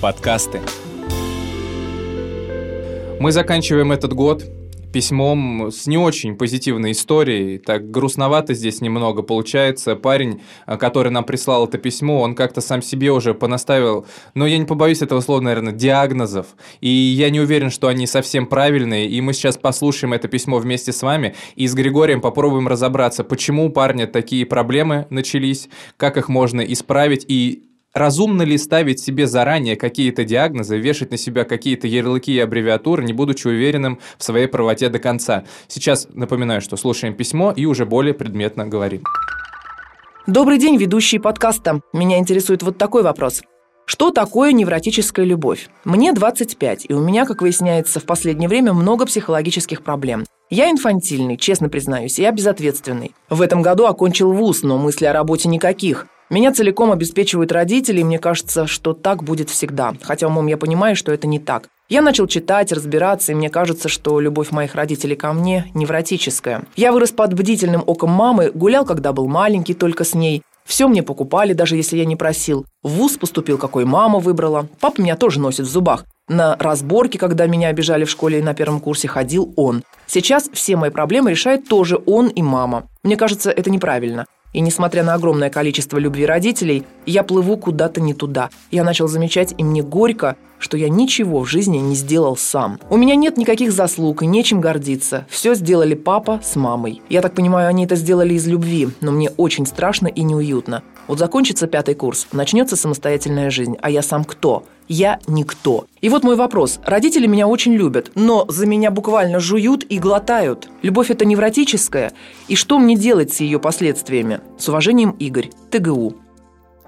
Подкасты. Мы заканчиваем этот год письмом с не очень позитивной историей. Так грустновато здесь немного получается. Парень, э, который нам прислал это письмо, он как-то сам себе уже понаставил, но я не побоюсь этого слова, наверное, диагнозов. И я не уверен, что они совсем правильные. И мы сейчас послушаем это письмо вместе с вами и с Григорием попробуем разобраться, почему у парня такие проблемы начались, как их можно исправить и Разумно ли ставить себе заранее какие-то диагнозы, вешать на себя какие-то ярлыки и аббревиатуры, не будучи уверенным в своей правоте до конца? Сейчас напоминаю, что слушаем письмо и уже более предметно говорим. Добрый день, ведущие подкаста. Меня интересует вот такой вопрос. Что такое невротическая любовь? Мне 25, и у меня, как выясняется, в последнее время много психологических проблем. Я инфантильный, честно признаюсь, я безответственный. В этом году окончил вуз, но мысли о работе никаких. Меня целиком обеспечивают родители, и мне кажется, что так будет всегда. Хотя умом я понимаю, что это не так. Я начал читать, разбираться, и мне кажется, что любовь моих родителей ко мне невротическая. Я вырос под бдительным оком мамы, гулял, когда был маленький, только с ней. Все мне покупали, даже если я не просил. В вуз поступил, какой мама выбрала. Папа меня тоже носит в зубах. На разборки, когда меня обижали в школе и на первом курсе, ходил он. Сейчас все мои проблемы решает тоже он и мама. Мне кажется, это неправильно. И несмотря на огромное количество любви родителей, я плыву куда-то не туда. Я начал замечать, и мне горько, что я ничего в жизни не сделал сам. У меня нет никаких заслуг и нечем гордиться. Все сделали папа с мамой. Я так понимаю, они это сделали из любви, но мне очень страшно и неуютно. Вот закончится пятый курс, начнется самостоятельная жизнь, а я сам кто? Я никто. И вот мой вопрос. Родители меня очень любят, но за меня буквально жуют и глотают. Любовь это невротическая. И что мне делать с ее последствиями? С уважением, Игорь. ТГУ.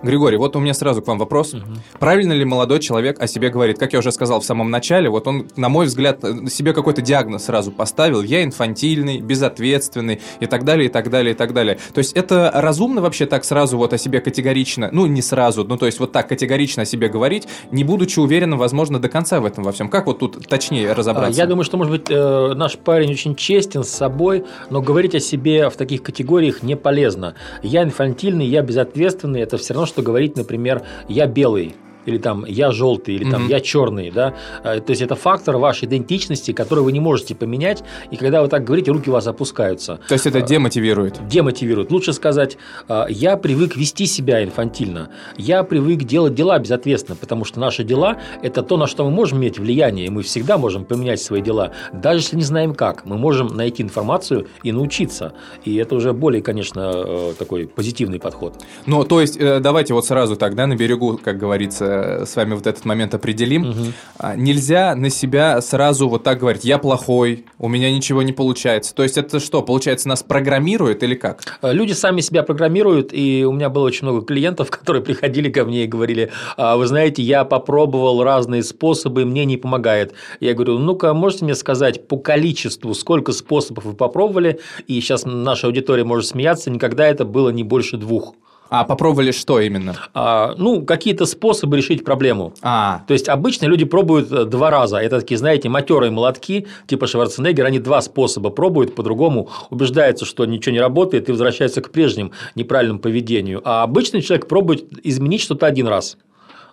Григорий, вот у меня сразу к вам вопрос. Угу. Правильно ли молодой человек о себе говорит? Как я уже сказал в самом начале, вот он, на мой взгляд, себе какой-то диагноз сразу поставил. Я инфантильный, безответственный и так далее, и так далее, и так далее. То есть это разумно вообще так сразу вот о себе категорично, ну не сразу, ну то есть вот так категорично о себе говорить, не будучи уверенным, возможно, до конца в этом во всем. Как вот тут точнее разобраться? Я думаю, что, может быть, э, наш парень очень честен с собой, но говорить о себе в таких категориях не полезно. Я инфантильный, я безответственный, это все равно, что говорить, например, я белый, или там я желтый, или там mm-hmm. я черный, да. А, то есть это фактор вашей идентичности, который вы не можете поменять, и когда вы так говорите, руки у вас опускаются. То есть это а, демотивирует? Демотивирует. Лучше сказать, а, я привык вести себя инфантильно, я привык делать дела безответственно, потому что наши дела – это то, на что мы можем иметь влияние, и мы всегда можем поменять свои дела, даже если не знаем как. Мы можем найти информацию и научиться, и это уже более, конечно, э, такой позитивный подход. Ну, то есть, э, давайте вот сразу тогда на берегу, как говорится, Э, с вами вот этот момент определим. Угу. Нельзя на себя сразу вот так говорить, я плохой, у меня ничего не получается. То есть это что, получается, нас программирует или как? Э, люди сами себя программируют, и у меня было очень много клиентов, которые приходили ко мне и говорили, «А, вы знаете, я попробовал разные способы, мне не помогает. Я говорю, ну-ка, можете мне сказать по количеству, сколько способов вы попробовали, и сейчас наша аудитория может смеяться, никогда это было не больше двух. А попробовали что именно? А, ну, какие-то способы решить проблему. А. То есть обычно люди пробуют э, два раза. Это такие, знаете, матерые молотки, типа Шварценеггера, они два способа пробуют, по-другому убеждаются, что ничего не работает и возвращаются к прежним неправильному поведению. А обычный человек пробует изменить что-то один раз.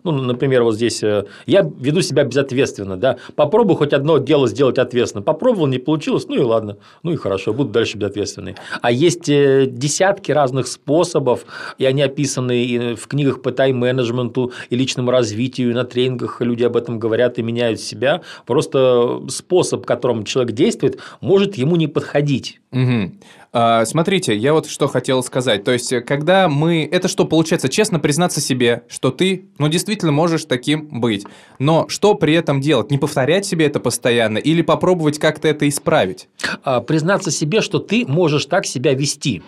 Ну, например, вот здесь э, я веду себя безответственно, да, попробую хоть одно дело сделать ответственно, попробовал, не получилось, ну и ладно, ну и хорошо, буду дальше безответственный. А есть э, десятки разных способов, и они описаны и в книгах по тайм-менеджменту и личному развитию, и на тренингах люди об этом говорят и меняют себя. Просто способ, которым человек действует, может ему не подходить. Угу. А, смотрите, я вот что хотел сказать. То есть, когда мы... Это что, получается, честно признаться себе, что ты, ну, действительно можешь таким быть. Но что при этом делать? Не повторять себе это постоянно или попробовать как-то это исправить? А, признаться себе, что ты можешь так себя вести.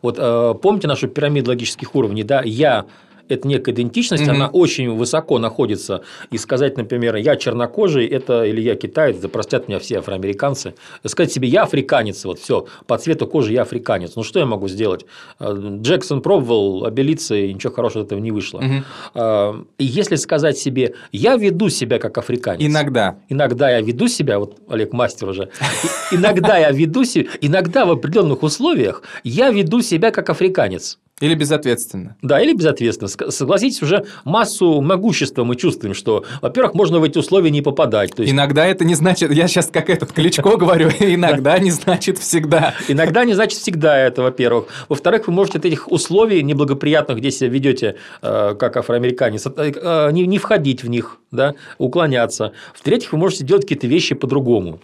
Вот э, помните нашу пирамиду логических уровней, да? Я это некая идентичность, угу. она очень высоко находится. И сказать, например, я чернокожий, это или я китаец, да простят меня все афроамериканцы. Сказать себе, я африканец, вот все, по цвету кожи я африканец. Ну что я могу сделать? А, Джексон пробовал обелиться, и ничего хорошего от этого не вышло. Угу. И если сказать себе, я веду себя как африканец. Иногда. Иногда я веду себя, вот Олег мастер уже, иногда я веду себя, иногда в определенных условиях я веду себя как африканец. Или безответственно. Да, или безответственно. Согласитесь, уже массу могущества мы чувствуем, что, во-первых, можно в эти условия не попадать. То есть... Иногда это не значит, я сейчас как этот Кличко говорю, иногда не значит всегда. Иногда не значит всегда это, во-первых. Во-вторых, вы можете от этих условий неблагоприятных, где себя ведете э, как афроамериканец, э, не входить в них, да, уклоняться. В-третьих, вы можете делать какие-то вещи по-другому.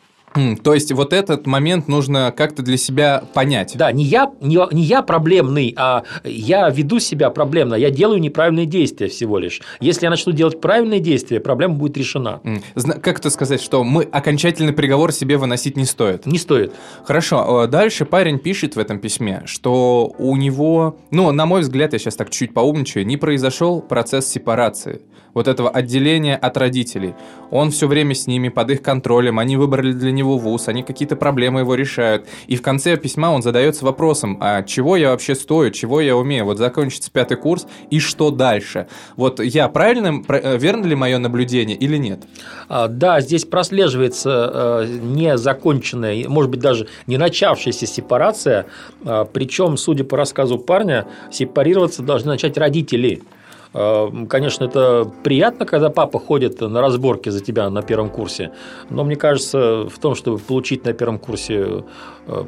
То есть вот этот момент нужно как-то для себя понять. Да, не я, не, не я проблемный, а я веду себя проблемно, я делаю неправильные действия всего лишь. Если я начну делать правильные действия, проблема будет решена. Как это сказать, что мы окончательный приговор себе выносить не стоит? Не стоит. Хорошо. Дальше парень пишет в этом письме, что у него, ну, на мой взгляд, я сейчас так чуть поумничаю, не произошел процесс сепарации вот этого отделения от родителей. Он все время с ними, под их контролем, они выбрали для него вуз, они какие-то проблемы его решают. И в конце письма он задается вопросом, а чего я вообще стою, чего я умею? Вот закончится пятый курс, и что дальше? Вот я правильно, э, верно ли мое наблюдение или нет? А, да, здесь прослеживается э, незаконченная, может быть, даже не начавшаяся сепарация, а, причем, судя по рассказу парня, сепарироваться должны начать родители. Э, конечно, это приятно, когда папа ходит на разборки за тебя на первом курсе, но мне кажется, в том, чтобы получить на первом курсе э,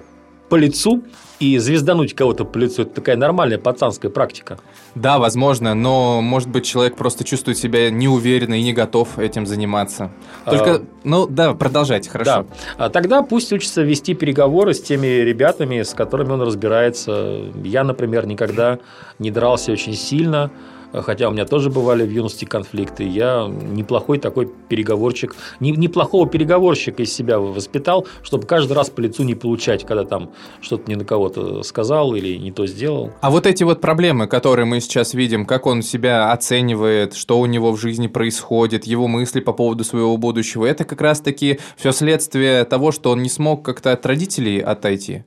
по лицу и звездануть кого-то по лицу, это такая нормальная пацанская практика. Да, возможно, но, может быть, человек просто чувствует себя неуверенно и не готов этим заниматься. Только, а, ну да, продолжайте, хорошо. Да. А тогда пусть учится вести переговоры с теми ребятами, с которыми он разбирается. Я, например, никогда не дрался очень сильно, хотя у меня тоже бывали в юности конфликты, я неплохой такой переговорщик, неплохого переговорщика из себя воспитал, чтобы каждый раз по лицу не получать, когда там что-то не на кого-то сказал или не то сделал. А вот эти вот проблемы, которые мы сейчас видим, как он себя оценивает, что у него в жизни происходит, его мысли по поводу своего будущего, это как раз-таки все следствие того, что он не смог как-то от родителей отойти.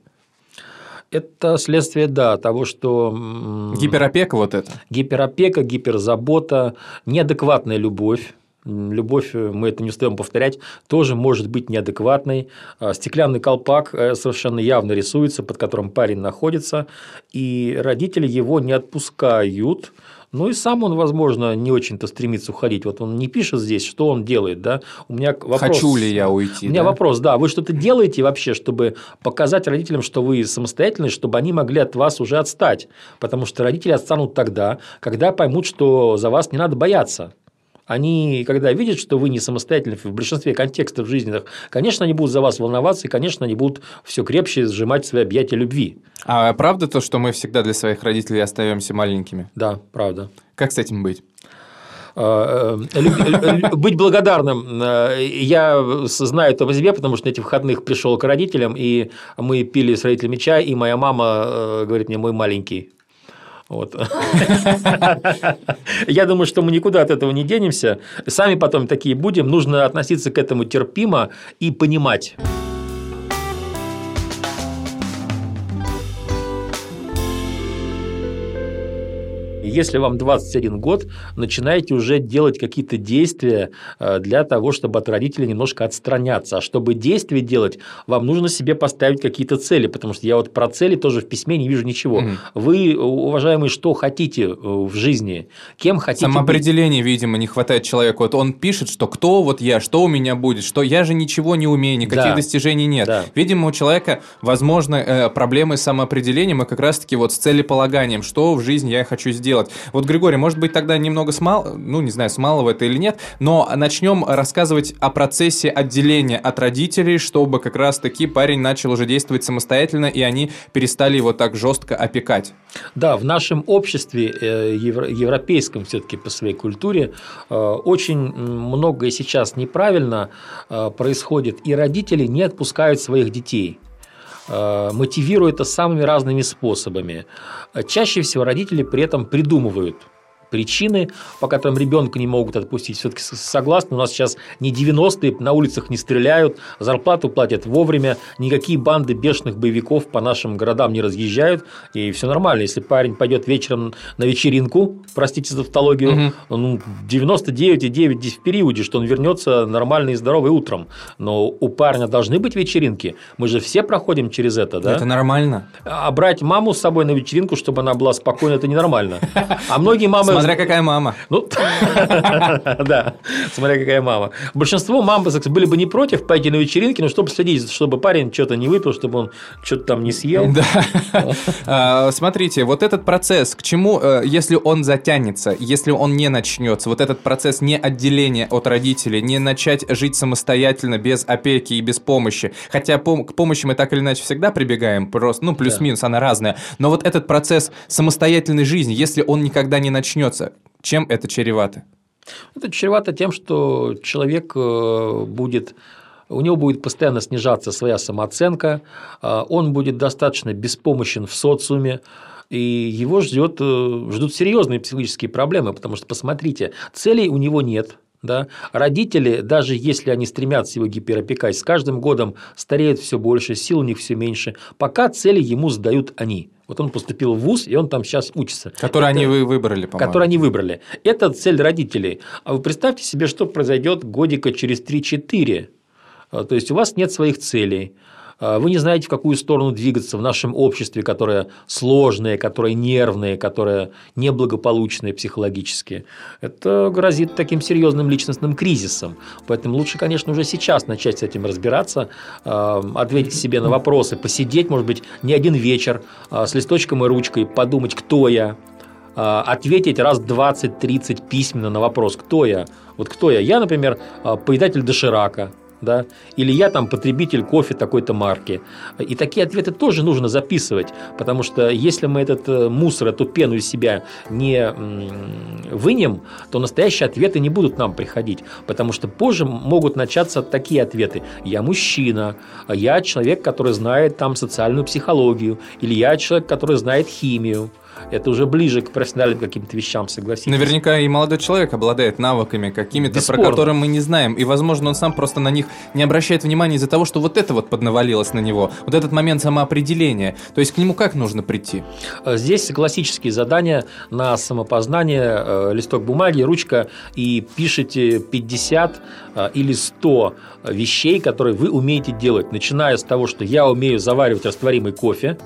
Это следствие, да, того, что… Гиперопека вот это? Гиперопека, гиперзабота, неадекватная любовь, Любовь, э, мы это не устаем повторять, тоже может быть неадекватной. А, стеклянный колпак э, совершенно явно рисуется, под которым парень находится, и родители его не отпускают, ну и сам он, возможно, не очень-то стремится уходить. Вот он не пишет здесь, что он делает, да. У меня вопрос. Хочу ли я уйти? У меня да? вопрос, да. Вы что-то делаете вообще, чтобы показать родителям, что вы самостоятельны, чтобы они могли от вас уже отстать? Потому что родители отстанут тогда, когда поймут, что за вас не надо бояться они, когда видят, что вы не самостоятельны в большинстве контекстов жизненных, конечно, они будут за вас волноваться, и, конечно, они будут все крепче сжимать свои объятия любви. А правда то, что мы всегда для своих родителей остаемся маленькими? Да, правда. Как с этим быть? А, э, быть благодарным. Э, я знаю это по себе, потому что на этих выходных пришел к родителям, и мы пили с родителями чай, и моя мама э, говорит мне, мой маленький. Вот. Я думаю, что мы никуда от этого не денемся. Сами потом такие будем. Нужно относиться к этому терпимо и понимать. Если вам 21 год, начинаете уже делать какие-то действия э, для того, чтобы от родителей немножко отстраняться. А чтобы действия делать, вам нужно себе поставить какие-то цели, потому что я вот про цели тоже в письме не вижу ничего. Угу. Вы, уважаемые, что хотите э, в жизни? Кем хотите Самоопределения, быть? видимо, не хватает человеку. Вот он пишет, что кто вот я, что у меня будет, что я же ничего не умею, никаких да. достижений нет. Да. Видимо, у человека, возможно, э, проблемы с самоопределением и как раз-таки вот с целеполаганием, что в жизни я хочу сделать делать. Вот, Григорий, может быть, тогда немного с мал... ну, не знаю, с малого это или нет, но начнем рассказывать о процессе отделения от родителей, чтобы как раз-таки парень начал уже действовать самостоятельно, и они перестали его так жестко опекать. Да, в нашем обществе, э, европейском все-таки по своей культуре, э, очень многое сейчас неправильно э, происходит, и родители не отпускают своих детей. Э, мотивируя это самыми разными способами. Чаще всего родители при этом придумывают причины, по которым ребенка не могут отпустить. Все-таки согласны, у нас сейчас не 90-е, на улицах не стреляют, зарплату платят вовремя, никакие банды бешеных боевиков по нашим городам не разъезжают, и все нормально. Если парень пойдет вечером на вечеринку, простите за тавтологию, угу. ну, 99,9 в периоде, что он вернется нормальный и здоровый утром. Но у парня должны быть вечеринки. Мы же все проходим через это, да? Это нормально. А брать маму с собой на вечеринку, чтобы она была спокойна, это ненормально. А многие мамы Смотря какая мама. Ну, да, смотря какая мама. Большинство мам были бы не против пойти на вечеринки, но чтобы следить, чтобы парень что-то не выпил, чтобы он что-то там не съел. Да. А, смотрите, вот этот процесс, к чему, э, если он затянется, если он не начнется, вот этот процесс не отделения от родителей, не начать жить самостоятельно, без опеки и без помощи, хотя к помощи мы так или иначе всегда прибегаем, просто, ну, плюс-минус, она разная, но вот этот процесс самостоятельной жизни, если он никогда не начнется, начнется. Чем это чревато? Это чревато тем, что человек э, будет у него будет постоянно снижаться своя самооценка, э, он будет достаточно беспомощен в социуме, и его ждет, э, ждут серьезные психологические проблемы, потому что, посмотрите, целей у него нет, да? Родители, даже если они стремятся его гиперопекать, с каждым годом стареют все больше, сил у них все меньше, пока цели ему сдают они. Вот он поступил в ВУЗ, и он там сейчас учится. Который Это, они выбрали, по-моему. Который они выбрали. Это цель родителей. А вы представьте себе, что произойдет годика через 3-4. А, то есть у вас нет своих целей. А, вы не знаете, в какую сторону двигаться в нашем обществе, которое сложное, которое нервное, которое неблагополучное психологически. Это грозит таким серьезным личностным кризисом. Поэтому лучше, конечно, уже сейчас начать с этим разбираться, а, ответить себе на вопросы, посидеть, может быть, не один вечер а, с листочком и ручкой, подумать, кто я, ответить раз 20-30 письменно на вопрос, кто я. Вот кто я? Я, например, поедатель доширака, да, или я там потребитель кофе такой-то марки. И такие ответы тоже нужно записывать, потому что если мы этот э, мусор, эту пену из себя не вынем, то настоящие ответы не будут нам приходить, потому что позже могут начаться такие ответы. Я мужчина, я человек, который знает там социальную психологию, или я человек, который знает химию, это уже ближе к профессиональным каким-то вещам, согласитесь. Наверняка и молодой человек обладает навыками какими-то, про которые мы не знаем. И, возможно, он сам просто на них не обращает внимания из-за того, что вот это вот поднавалилось на него. Вот этот момент самоопределения. То есть к нему как нужно прийти? Э, здесь классические задания на самопознание, э, листок бумаги, ручка, и пишите 50 э, или 100 вещей, которые вы умеете делать, начиная с того, что я умею заваривать растворимый кофе,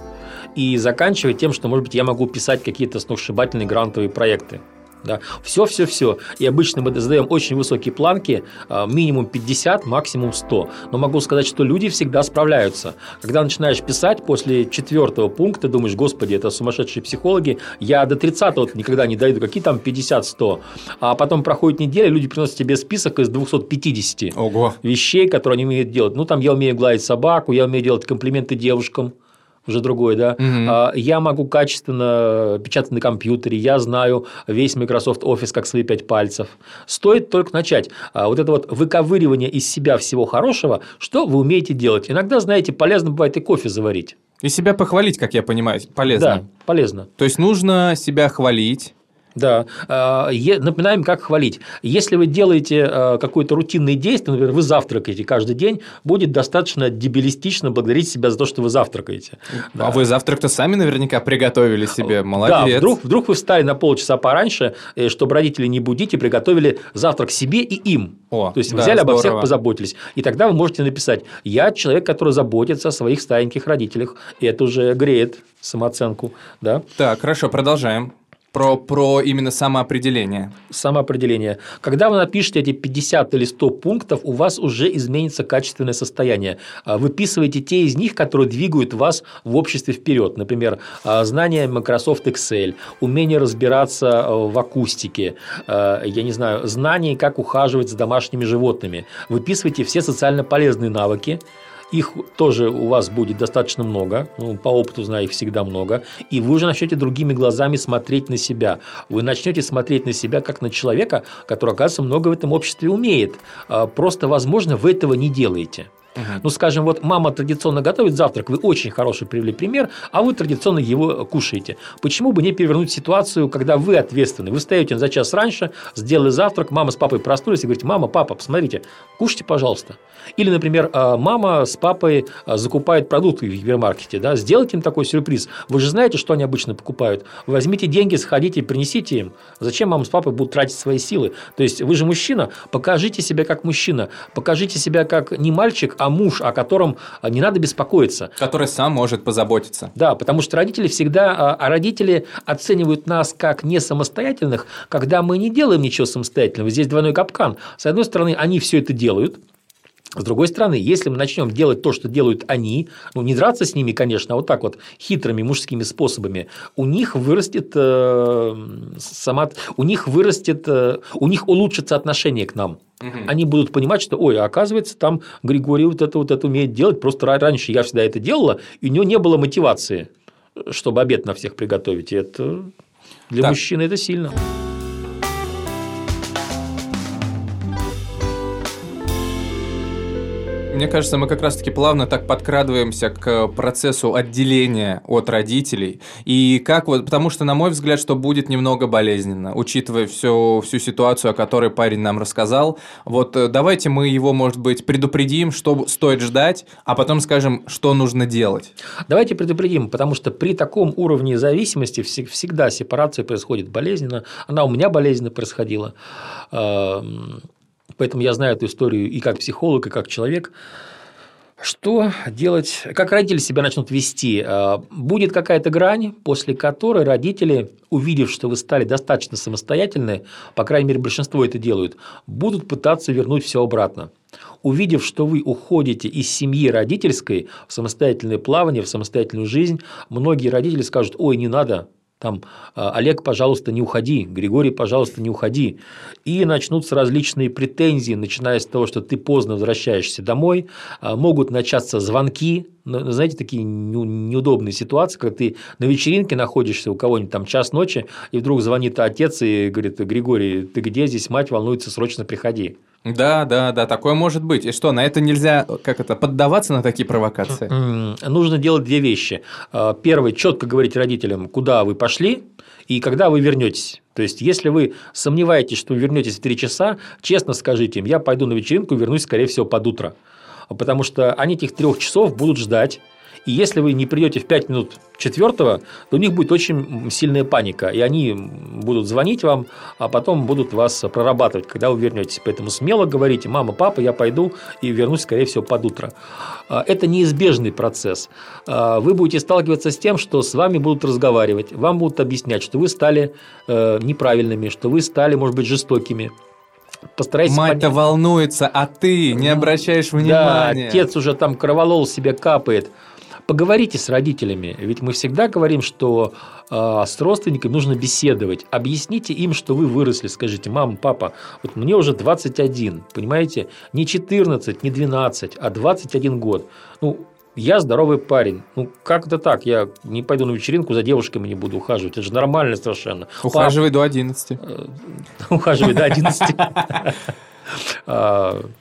и заканчивая тем, что, может быть, я могу писать какие-то сногсшибательные грантовые проекты. Да. Все, все, все. И обычно мы задаем очень высокие планки, а, минимум 50, максимум 100. Но могу сказать, что люди всегда справляются. Когда начинаешь писать после четвертого пункта, думаешь, господи, это сумасшедшие психологи, я до 30-го никогда не дойду, какие там 50-100. А потом проходит неделя, люди приносят тебе список из 250 Ого. вещей, которые они умеют делать. Ну, там я умею гладить собаку, я умею делать комплименты девушкам уже другой, да. Угу. Я могу качественно печатать на компьютере, я знаю весь Microsoft Office как свои пять пальцев. Стоит только начать. А вот это вот выковыривание из себя всего хорошего, что вы умеете делать. Иногда, знаете, полезно бывает и кофе заварить. И себя похвалить, как я понимаю, полезно. Да, полезно. То есть нужно себя хвалить, да. А, напоминаем, как хвалить. Если вы делаете а, какое-то рутинное действие, например, вы завтракаете каждый день, будет достаточно дебилистично благодарить себя за то, что вы завтракаете. А да. вы завтрак-то сами наверняка приготовили себе. Молодец. Да, вдруг, вдруг вы встали на полчаса пораньше, э, чтобы родителей не будить, и приготовили завтрак себе и им. О, то есть да, взяли здорово. обо всех, позаботились. И тогда вы можете написать: Я человек, который заботится о своих стареньких родителях. И это уже греет самооценку. Да? Так, хорошо, продолжаем. Про, про именно самоопределение. Самоопределение. Когда вы напишете эти 50 или 100 пунктов, у вас уже изменится качественное состояние. А, выписывайте те из них, которые двигают вас в обществе вперед. Например, а, знание Microsoft Excel, умение разбираться а, в акустике, я не знаю, знание, как ухаживать за домашними животными. Выписывайте все социально полезные навыки, их тоже у вас будет достаточно много, ну, по опыту знаю, их всегда много, и вы уже начнете другими глазами смотреть на себя. Вы начнете смотреть на себя как на человека, который, оказывается, много в этом обществе умеет. А, просто, возможно, вы этого не делаете. Ну, скажем, вот мама традиционно готовит завтрак, вы очень хороший привели пример, а вы традиционно его кушаете. Почему бы не перевернуть ситуацию, когда вы ответственны? Вы встаете за час раньше, сделали завтрак, мама с папой проснулись и говорите, мама, папа, посмотрите, кушайте, пожалуйста. Или, например, а, мама с папой а, закупают продукты в гипермаркете, да, сделайте им такой сюрприз. Вы же знаете, что они обычно покупают. Возьмите деньги, сходите, принесите им. Зачем мама с папой будут тратить свои силы? То есть, вы же мужчина, покажите себя как мужчина, покажите себя как не мальчик, а муж, о котором а, не надо беспокоиться. Который сам может позаботиться. Да, потому что родители всегда, а родители оценивают нас как не самостоятельных, когда мы не делаем ничего самостоятельного. Здесь двойной капкан. С одной стороны, они все это делают, с другой стороны, если мы начнем делать то, что делают они, ну не драться с ними, конечно, а вот так вот хитрыми мужскими способами, у них вырастет э, сама, у них вырастет, э, у них улучшится отношение к нам. Угу. Они будут понимать, что, ой, оказывается, там Григорий вот это вот это умеет делать, просто раньше я всегда это делала, и у него не было мотивации, чтобы обед на всех приготовить. И это для так. мужчины это сильно. Мне кажется, мы как раз-таки плавно так подкрадываемся к процессу отделения от родителей. И как вот, потому что, на мой взгляд, что будет немного болезненно, учитывая всю, всю ситуацию, о которой парень нам рассказал. Вот э, давайте мы его, может быть, предупредим, что стоит ждать, а потом скажем, что нужно делать. Давайте предупредим, потому что при таком уровне зависимости всегда сепарация происходит болезненно. Она у меня болезненно происходила. Поэтому я знаю эту историю и как психолог, и как человек. Что делать, как родители себя начнут вести? А, будет какая-то грань, после которой родители, увидев, что вы стали достаточно самостоятельны, по крайней мере, большинство это делают, будут пытаться вернуть все обратно. Увидев, что вы уходите из семьи родительской в самостоятельное плавание, в самостоятельную жизнь, многие родители скажут, ой, не надо, там, «А, Олег, пожалуйста, не уходи, Григорий, пожалуйста, не уходи. И начнутся различные претензии, начиная с того, что ты поздно возвращаешься домой, а, могут начаться звонки, знаете, такие неудобные ситуации, когда ты на вечеринке находишься у кого-нибудь там час ночи, и вдруг звонит отец и говорит, Григорий, ты где здесь, мать волнуется, срочно приходи. Да, да, да, такое может быть. И что, на это нельзя, как это, поддаваться на такие провокации? Нужно делать две вещи. А, первое, четко говорить родителям, куда вы пошли и когда вы вернетесь. То есть, если вы сомневаетесь, что вы вернетесь в три часа, честно скажите им, я пойду на вечеринку вернусь, скорее всего, под утро. Потому что они этих трех часов будут ждать и если вы не придете в 5 минут четвертого, то у них будет очень сильная паника, и они будут звонить вам, а потом будут вас прорабатывать, когда вы вернетесь. Поэтому смело говорите, мама, папа, я пойду и вернусь, скорее всего, под утро. А, это неизбежный процесс. А, вы будете сталкиваться с тем, что с вами будут разговаривать, вам будут объяснять, что вы стали э, неправильными, что вы стали, может быть, жестокими, постарайся Мать-то понять. волнуется, а ты не обращаешь внимания. Да, отец уже там кроволол себе капает. Поговорите с родителями, ведь мы всегда говорим, что э, с родственниками нужно беседовать. Объясните им, что вы выросли. Скажите, мама, папа, вот мне уже 21, понимаете? Не 14, не 12, а 21 год. Ну, я здоровый парень. Ну, как это так? Я не пойду на вечеринку, за девушками не буду ухаживать. Это же нормально совершенно. Ухаживай Пап... до 11. Ухаживай до 11.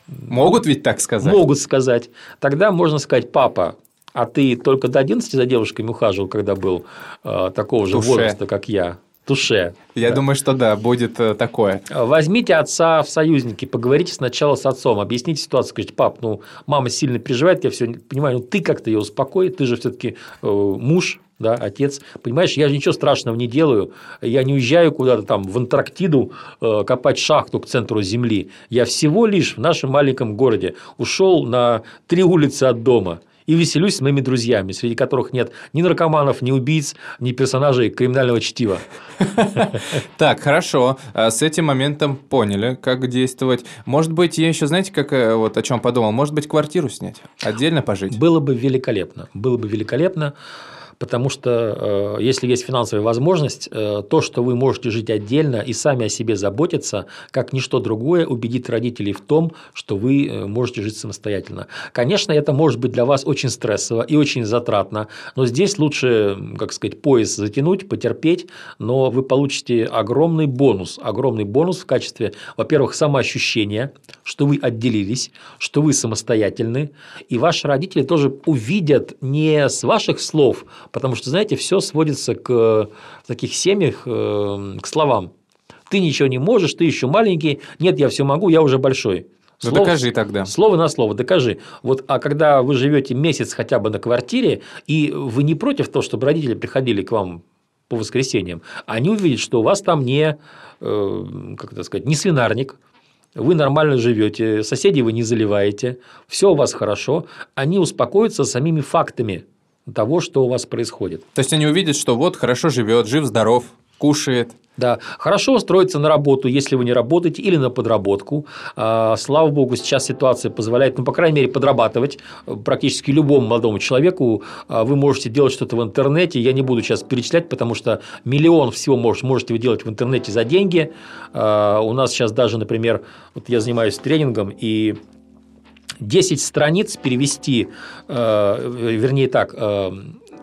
Могут ведь так сказать? Могут сказать. Тогда можно сказать, папа, а ты только до 11 за девушками ухаживал, когда был э, такого же Туше. возраста, как я? Туше. Я да. думаю, что да, будет э, такое. Возьмите отца в союзники, поговорите сначала с отцом, объясните ситуацию, скажите, пап, ну, мама сильно переживает, я все понимаю, ну, ты как-то ее успокой, ты же все-таки э, муж, да, отец, понимаешь, я же ничего страшного не делаю, я не уезжаю куда-то там в Антарктиду э, копать шахту к центру Земли, я всего лишь в нашем маленьком городе ушел на три улицы от дома – и веселюсь с моими друзьями, среди которых нет ни наркоманов, ни убийц, ни персонажей криминального чтива. Так, хорошо. А с этим моментом поняли, как действовать. Может быть, я еще, знаете, как э, вот о чем подумал? Может быть, квартиру снять, отдельно пожить? Было бы великолепно. Было бы великолепно. Потому что э, если есть финансовая возможность, э, то, что вы можете жить отдельно и сами о себе заботиться, как ничто другое, убедит родителей в том, что вы э, можете жить самостоятельно. Конечно, это может быть для вас очень стрессово и очень затратно, но здесь лучше, как сказать, пояс затянуть, потерпеть, но вы получите огромный бонус, огромный бонус в качестве, во-первых, самоощущения, что вы отделились, что вы самостоятельны, и ваши родители тоже увидят не с ваших слов, потому что, знаете, все сводится к в таких семьях э, к словам. Ты ничего не можешь, ты еще маленький, нет, я все могу, я уже большой. Ну слово, докажи тогда. Слово на слово, докажи. Вот, а когда вы живете месяц хотя бы на квартире, и вы не против того, чтобы родители приходили к вам по воскресеньям, они увидят, что у вас там не, э, как это сказать, не свинарник, вы нормально живете, соседей вы не заливаете, все у вас хорошо, они успокоятся самими фактами того, что у вас происходит. То есть они увидят, что вот хорошо живет, жив, здоров, кушает. Да, хорошо устроиться на работу, если вы не работаете, или на подработку. А, слава богу, сейчас ситуация позволяет, ну, по крайней мере, подрабатывать практически любому молодому человеку. А, вы можете делать что-то в интернете. Я не буду сейчас перечислять, потому что миллион всего можете вы делать в интернете за деньги. А, у нас сейчас даже, например, вот я занимаюсь тренингом, и 10 страниц перевести, э, вернее так, э,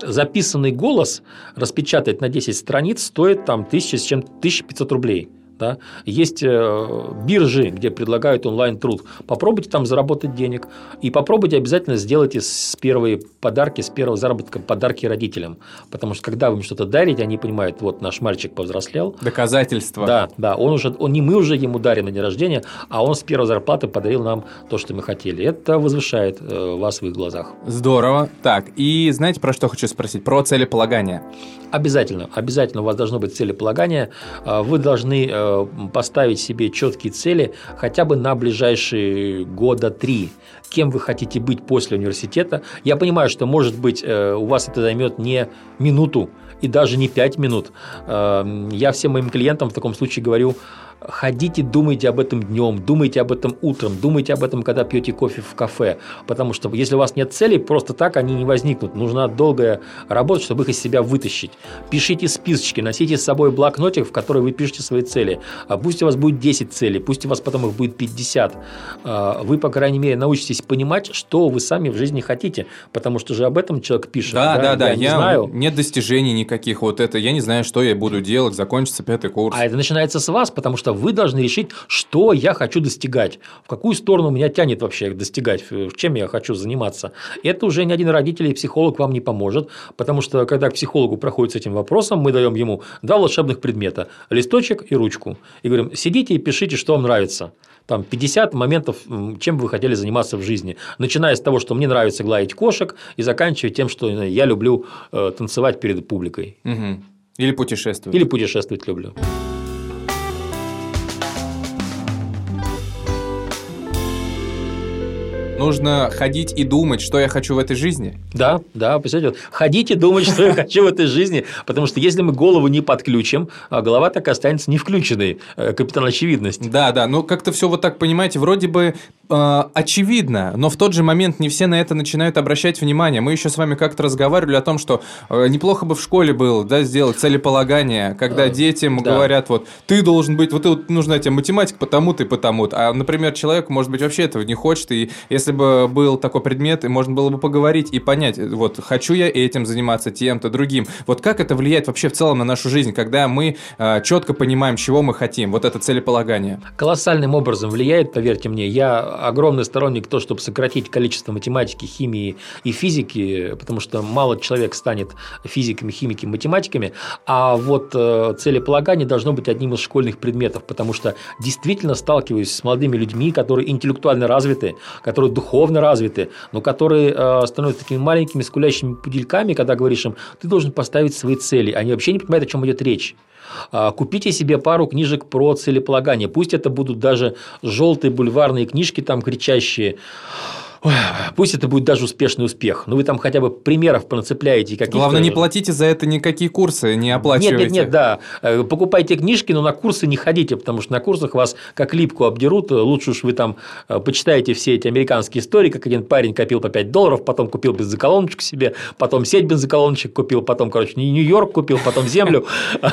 записанный голос распечатать на 10 страниц стоит там 1000 с чем 1500 рублей. Да? Есть э, биржи, где предлагают онлайн-труд. Попробуйте там заработать денег. И попробуйте обязательно сделайте с первой подарки, с первого заработка подарки родителям. Потому что когда вы им что-то дарите, они понимают, вот наш мальчик повзрослел. Доказательство. Да, да. Он уже, он, не мы уже ему дарим на день рождения, а он с первой зарплаты подарил нам то, что мы хотели. Это возвышает э, вас в их глазах. Здорово. Так, и знаете, про что хочу спросить? Про целеполагание. Обязательно, обязательно у вас должно быть целеполагание. А, вы должны э, поставить себе четкие цели хотя бы на ближайшие года три. Кем вы хотите быть после университета? Я понимаю, что, может быть, э, у вас это займет не минуту и даже не пять минут. Э, я всем моим клиентам в таком случае говорю, ходите, думайте об этом днем, думайте об этом утром, думайте об этом, когда пьете кофе в кафе. Потому что если у вас нет целей, просто так они не возникнут. Нужна долгая работа, чтобы их из себя вытащить. Пишите списочки, носите с собой блокнотик, в который вы пишете свои цели. А пусть у вас будет 10 целей, пусть у вас потом их будет 50. А, вы, по крайней мере, научитесь понимать, что вы сами в жизни хотите. Потому что же об этом человек пишет. Да, да, да. Я, я не знаю. Нет достижений никаких. Вот это я не знаю, что я буду делать, закончится пятый курс. А это начинается с вас, потому что вы должны решить, что я хочу достигать, в какую сторону меня тянет вообще достигать, чем я хочу заниматься. Это уже ни один родитель и психолог вам не поможет, потому что когда к психологу проходит с этим вопросом, мы даем ему два волшебных предмета – листочек и ручку. И говорим, сидите и пишите, что вам нравится там 50 моментов, чем вы хотели заниматься в жизни. Начиная с того, что мне нравится гладить кошек, и заканчивая тем, что я люблю э, танцевать перед публикой. Угу. Или путешествовать. Или путешествовать люблю. Нужно ходить и думать, что я хочу в этой жизни. Да, да, представляете, ходить и думать, что я хочу в этой жизни, потому что если мы голову не подключим, а голова так и останется не включенной, э, капитан очевидность. Да, да, ну как-то все вот так, понимаете, вроде бы э, очевидно, но в тот же момент не все на это начинают обращать внимание. Мы еще с вами как-то разговаривали о том, что э, неплохо бы в школе было, да, сделать целеполагание, когда детям да. говорят, вот, ты должен быть, вот, вот нужна тебе математика потому-то и потому-то, а, например, человек, может быть, вообще этого не хочет, и если если бы был такой предмет, и можно было бы поговорить и понять, вот, хочу я этим заниматься, тем-то, другим. Вот как это влияет вообще в целом на нашу жизнь, когда мы э, четко понимаем, чего мы хотим, вот это целеполагание? Колоссальным образом влияет, поверьте мне. Я огромный сторонник того, чтобы сократить количество математики, химии и физики, потому что мало человек станет физиками, химиками, математиками, а вот э, целеполагание должно быть одним из школьных предметов, потому что действительно сталкиваюсь с молодыми людьми, которые интеллектуально развиты, которые духовно развиты, но которые э, становятся такими маленькими скулящими пудельками, когда говоришь им, ты должен поставить свои цели. Они вообще не понимают, о чем идет речь. А, купите себе пару книжек про целеполагание. Пусть это будут даже желтые бульварные книжки, там кричащие пусть это будет даже успешный успех. Ну, вы там хотя бы примеров понацепляете. Главное, не платите за это никакие курсы, не оплачивайте. Нет, нет, нет, да. Э, покупайте книжки, но на курсы не ходите, потому что на курсах вас как липку обдерут. Лучше уж вы там э, почитаете все эти американские истории, как один парень копил по 5 долларов, потом купил бензоколоночку себе, потом сеть бензоколоночек купил, потом, короче, Нью-Йорк купил, потом землю.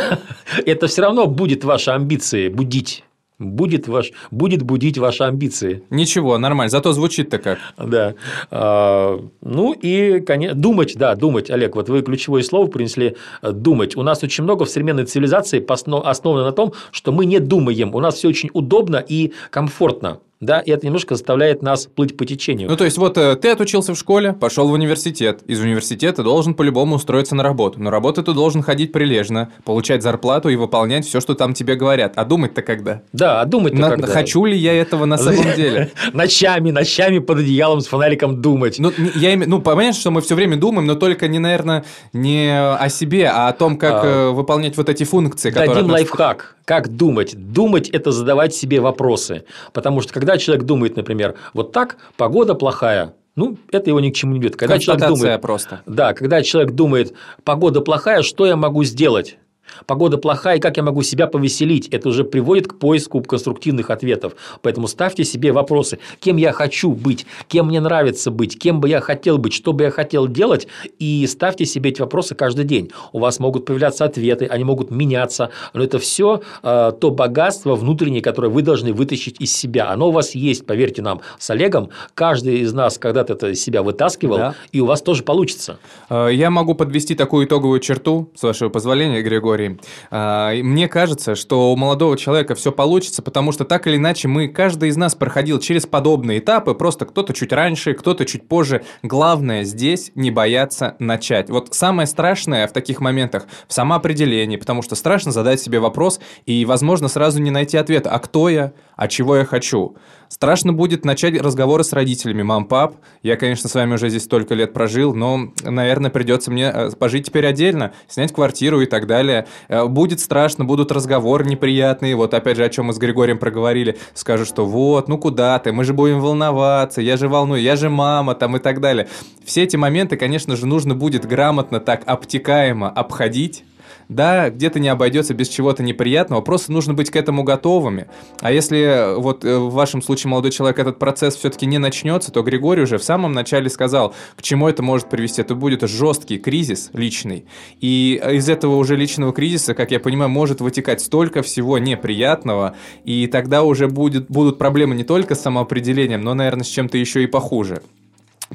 Это все равно будет ваши амбиции будить будет, ваш, будет будить ваши амбиции. Ничего, нормально, зато звучит-то как. Да. А, ну и, конечно, думать, да, думать, Олег, вот вы ключевое слово принесли – думать. У нас очень много в современной цивилизации основано на том, что мы не думаем, у нас все очень удобно и комфортно да, и это немножко заставляет нас плыть по течению. Ну, то есть, вот э, ты отучился в школе, пошел в университет, из университета должен по-любому устроиться на работу, но работу ты должен ходить прилежно, получать зарплату и выполнять все, что там тебе говорят. А думать-то когда? Да, а думать-то на, когда? Хочу ли я этого на самом деле? Ночами, ночами под одеялом с фонариком думать. Ну, я, ну, понятно, что мы все время думаем, но только не, наверное, не о себе, а о том, как а... Э, выполнять вот эти функции. Дадим лайфхак. Как думать? Думать – это задавать себе вопросы. Потому что, когда человек думает, например, вот так, погода плохая, ну, это его ни к чему не ведет. Когда человек думает, просто. Да, когда человек думает, погода плохая, что я могу сделать? Погода плохая, и как я могу себя повеселить? Это уже приводит к поиску конструктивных ответов. Поэтому ставьте себе вопросы. Кем я хочу быть? Кем мне нравится быть? Кем бы я хотел быть? Что бы я хотел делать? И ставьте себе эти вопросы каждый день. У вас могут появляться ответы, они могут меняться. Но это все э, то богатство внутреннее, которое вы должны вытащить из себя. Оно у вас есть, поверьте нам, с Олегом. Каждый из нас когда-то это из себя вытаскивал, да. и у вас тоже получится. Э, я могу подвести такую итоговую черту, с вашего позволения, Григорий истории. А, мне кажется, что у молодого человека все получится, потому что так или иначе мы, каждый из нас проходил через подобные этапы, просто кто-то чуть раньше, кто-то чуть позже. Главное здесь не бояться начать. Вот самое страшное в таких моментах в самоопределении, потому что страшно задать себе вопрос и, возможно, сразу не найти ответа, а кто я, а чего я хочу. Страшно будет начать разговоры с родителями. Мам, пап, я, конечно, с вами уже здесь столько лет прожил, но, наверное, придется мне э, пожить теперь отдельно, снять квартиру и так далее. Э, будет страшно, будут разговоры неприятные. Вот опять же, о чем мы с Григорием проговорили. Скажут, что вот, ну куда ты, мы же будем волноваться, я же волную, я же мама там и так далее. Все эти моменты, конечно же, нужно будет грамотно так обтекаемо обходить, да, где-то не обойдется без чего-то неприятного, просто нужно быть к этому готовыми. А если э, вот э, в вашем случае молодой человек этот процесс все-таки не начнется, то Григорий уже в самом начале сказал, к чему это может привести. Это будет жесткий кризис личный. И из этого уже личного кризиса, как я понимаю, может вытекать столько всего неприятного, и тогда уже будет, будут проблемы не только с самоопределением, но, наверное, с чем-то еще и похуже.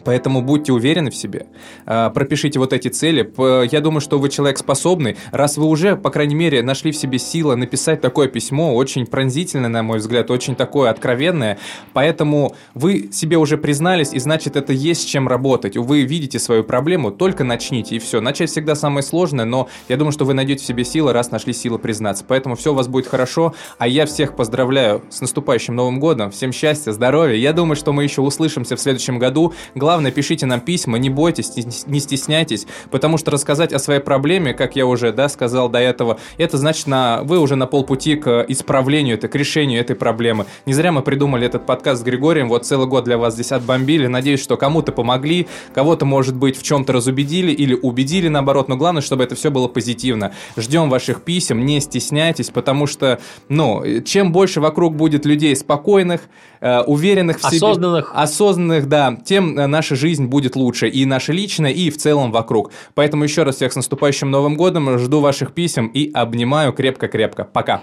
Поэтому будьте уверены в себе, а, пропишите вот эти цели. Я думаю, что вы человек способный. Раз вы уже, по крайней мере, нашли в себе силы написать такое письмо, очень пронзительное, на мой взгляд, очень такое откровенное, поэтому вы себе уже признались, и значит, это есть с чем работать. Вы видите свою проблему, только начните, и все. Начать всегда самое сложное, но я думаю, что вы найдете в себе силы, раз нашли силы признаться. Поэтому все у вас будет хорошо, а я всех поздравляю с наступающим Новым годом. Всем счастья, здоровья. Я думаю, что мы еще услышимся в следующем году. Главное, пишите нам письма, не бойтесь, не стесняйтесь, потому что рассказать о своей проблеме, как я уже да, сказал до этого, это значит, на, вы уже на полпути к исправлению, это, к решению этой проблемы. Не зря мы придумали этот подкаст с Григорием, вот целый год для вас здесь отбомбили. Надеюсь, что кому-то помогли, кого-то, может быть, в чем-то разубедили или убедили, наоборот, но главное, чтобы это все было позитивно. Ждем ваших писем, не стесняйтесь, потому что, ну, чем больше вокруг будет людей спокойных, уверенных в себе, осознанных, осознанных, да, тем э, наша жизнь будет лучше, и наша личная, и в целом вокруг. Поэтому еще раз всех с наступающим Новым Годом, жду ваших писем и обнимаю крепко-крепко. Пока!